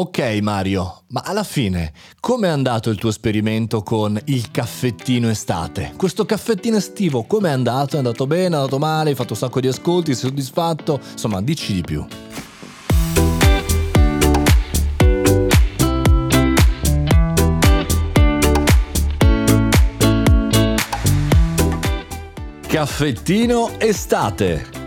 Ok Mario, ma alla fine com'è andato il tuo esperimento con il caffettino estate? Questo caffettino estivo com'è andato? È andato bene, è andato male, hai fatto un sacco di ascolti, sei soddisfatto? Insomma, dici di più. Caffettino estate.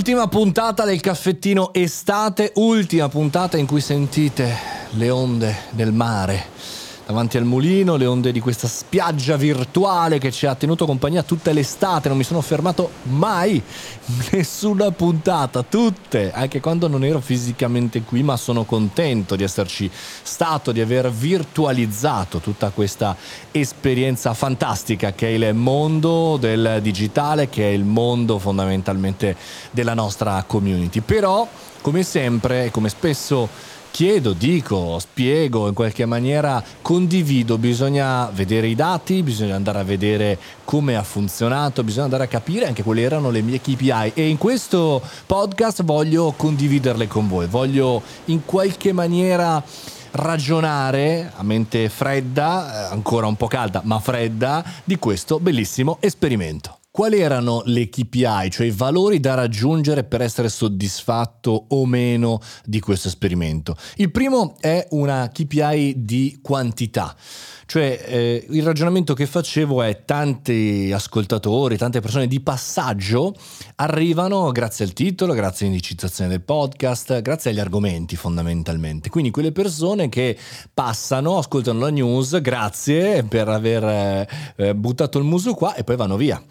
Ultima puntata del caffettino estate, ultima puntata in cui sentite le onde del mare davanti al mulino, le onde di questa spiaggia virtuale che ci ha tenuto compagnia tutta l'estate, non mi sono fermato mai, nessuna puntata, tutte, anche quando non ero fisicamente qui, ma sono contento di esserci stato, di aver virtualizzato tutta questa esperienza fantastica che è il mondo del digitale, che è il mondo fondamentalmente della nostra community. Però, come sempre e come spesso chiedo, dico, spiego, in qualche maniera condivido, bisogna vedere i dati, bisogna andare a vedere come ha funzionato, bisogna andare a capire anche quali erano le mie KPI e in questo podcast voglio condividerle con voi, voglio in qualche maniera ragionare a mente fredda, eh, ancora un po' calda, ma fredda, di questo bellissimo esperimento. Quali erano le KPI, cioè i valori da raggiungere per essere soddisfatto o meno di questo esperimento? Il primo è una KPI di quantità. Cioè eh, il ragionamento che facevo è tanti ascoltatori, tante persone di passaggio arrivano grazie al titolo, grazie all'indicizzazione del podcast, grazie agli argomenti fondamentalmente. Quindi quelle persone che passano, ascoltano la news, grazie per aver eh, buttato il muso qua e poi vanno via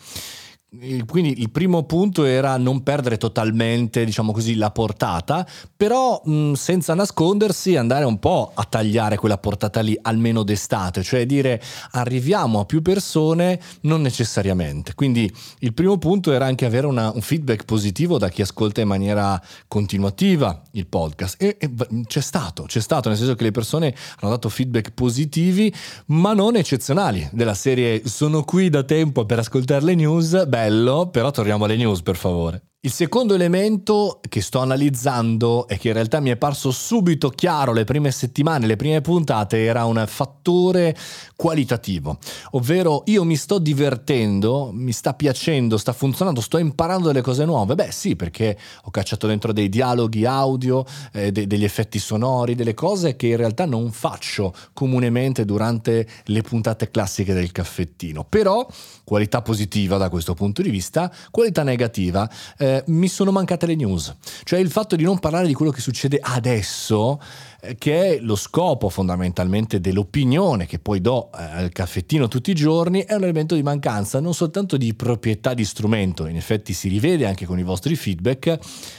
quindi il primo punto era non perdere totalmente, diciamo così, la portata, però mh, senza nascondersi andare un po' a tagliare quella portata lì, almeno d'estate, cioè dire arriviamo a più persone, non necessariamente. Quindi il primo punto era anche avere una, un feedback positivo da chi ascolta in maniera continuativa il podcast e, e c'è stato, c'è stato, nel senso che le persone hanno dato feedback positivi, ma non eccezionali, della serie sono qui da tempo per ascoltare le news, beh bello, però torniamo alle news per favore. Il secondo elemento che sto analizzando e che in realtà mi è parso subito chiaro le prime settimane, le prime puntate, era un fattore qualitativo, ovvero io mi sto divertendo, mi sta piacendo, sta funzionando, sto imparando delle cose nuove. Beh sì, perché ho cacciato dentro dei dialoghi audio, eh, de- degli effetti sonori, delle cose che in realtà non faccio comunemente durante le puntate classiche del caffettino. Però qualità positiva da questo punto di vista, qualità negativa. Eh, mi sono mancate le news. Cioè il fatto di non parlare di quello che succede adesso che è lo scopo fondamentalmente dell'opinione che poi do eh, al caffettino tutti i giorni, è un elemento di mancanza non soltanto di proprietà di strumento, in effetti si rivede anche con i vostri feedback,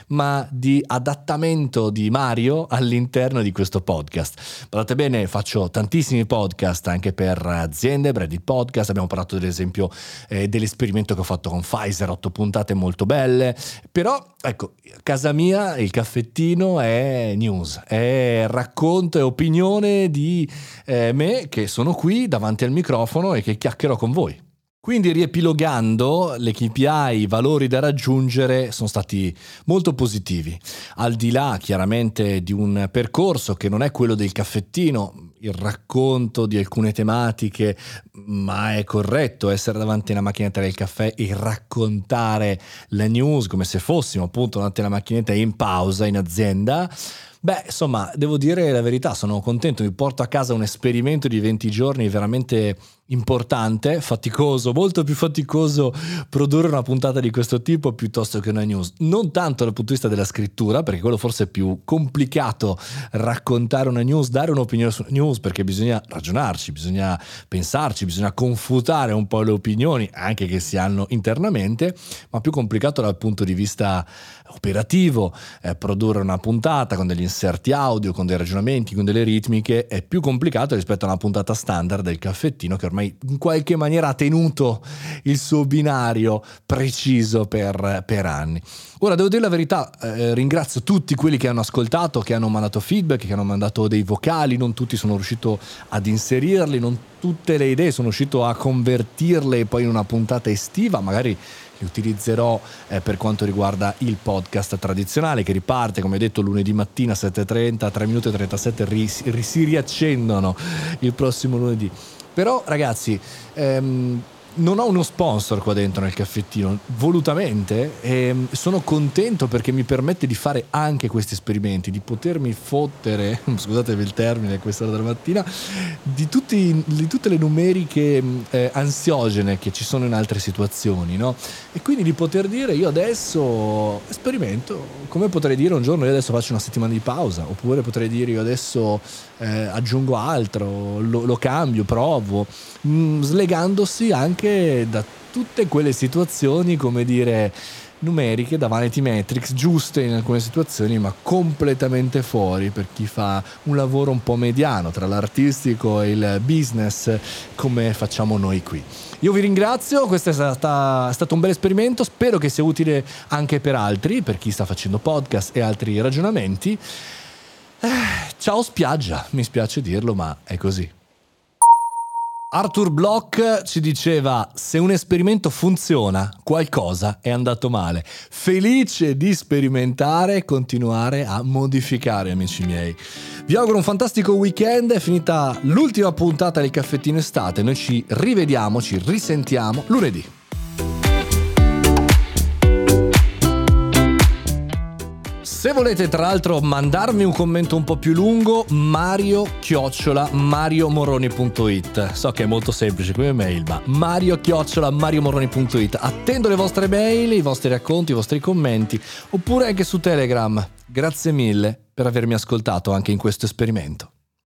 ma di adattamento di Mario all'interno di questo podcast. Guardate bene, faccio tantissimi podcast anche per aziende, Brady Podcast, abbiamo parlato ad esempio eh, dell'esperimento che ho fatto con Pfizer, otto puntate molto belle, però ecco, casa mia il caffettino è news, è racconto e opinione di eh, me che sono qui davanti al microfono e che chiacchierò con voi. Quindi riepilogando, le KPI, i valori da raggiungere sono stati molto positivi. Al di là chiaramente di un percorso che non è quello del caffettino, il racconto di alcune tematiche, ma è corretto essere davanti alla macchinetta del caffè e raccontare la news come se fossimo appunto davanti alla macchinetta in pausa in azienda Beh, insomma, devo dire la verità, sono contento, mi porto a casa un esperimento di 20 giorni veramente importante, faticoso, molto più faticoso produrre una puntata di questo tipo piuttosto che una news. Non tanto dal punto di vista della scrittura, perché quello forse è più complicato raccontare una news, dare un'opinione su una news, perché bisogna ragionarci, bisogna pensarci, bisogna confutare un po' le opinioni, anche che si hanno internamente, ma più complicato dal punto di vista operativo, eh, produrre una puntata con degli inserti audio, con dei ragionamenti, con delle ritmiche, è più complicato rispetto a una puntata standard del caffettino che ormai in qualche maniera ha tenuto il suo binario preciso per, per anni. Ora, devo dire la verità, eh, ringrazio tutti quelli che hanno ascoltato, che hanno mandato feedback, che hanno mandato dei vocali, non tutti sono riuscito ad inserirli, non tutte le idee sono riuscito a convertirle poi in una puntata estiva, magari li utilizzerò eh, per quanto riguarda il podcast tradizionale che riparte, come detto, lunedì mattina 7.30, 3 minuti e 37 ris- si riaccendono il prossimo lunedì. Però ragazzi, ehm, non ho uno sponsor qua dentro nel caffettino, volutamente, e sono contento perché mi permette di fare anche questi esperimenti, di potermi fottere, scusatevi il termine questa della mattina, di, tutti, di tutte le numeriche eh, ansiogene che ci sono in altre situazioni, no? E quindi di poter dire io adesso sperimento, come potrei dire un giorno io adesso faccio una settimana di pausa, oppure potrei dire io adesso eh, aggiungo altro, lo, lo cambio, provo, mh, mm, slegandosi anche da tutte quelle situazioni, come dire, numeriche da Vanity Metrics, giuste in alcune situazioni, ma completamente fuori per chi fa un lavoro un po' mediano tra l'artistico e il business, come facciamo noi qui. Io vi ringrazio, questo è, stata, è stato un bel esperimento, spero che sia utile anche per altri, per chi sta facendo podcast e altri ragionamenti. Eh, ciao spiaggia, mi spiace dirlo, ma è così. Arthur Bloch ci diceva se un esperimento funziona, qualcosa è andato male. Felice di sperimentare e continuare a modificare, amici miei. Vi auguro un fantastico weekend, è finita l'ultima puntata del caffettino estate, noi ci rivediamo, ci risentiamo lunedì. Se volete tra l'altro mandarmi un commento un po' più lungo, mario chiocciola mariomoroni.it. So che è molto semplice come mail, ma mario chiocciola mariomoroni.it. Attendo le vostre mail, i vostri racconti, i vostri commenti, oppure anche su Telegram. Grazie mille per avermi ascoltato anche in questo esperimento.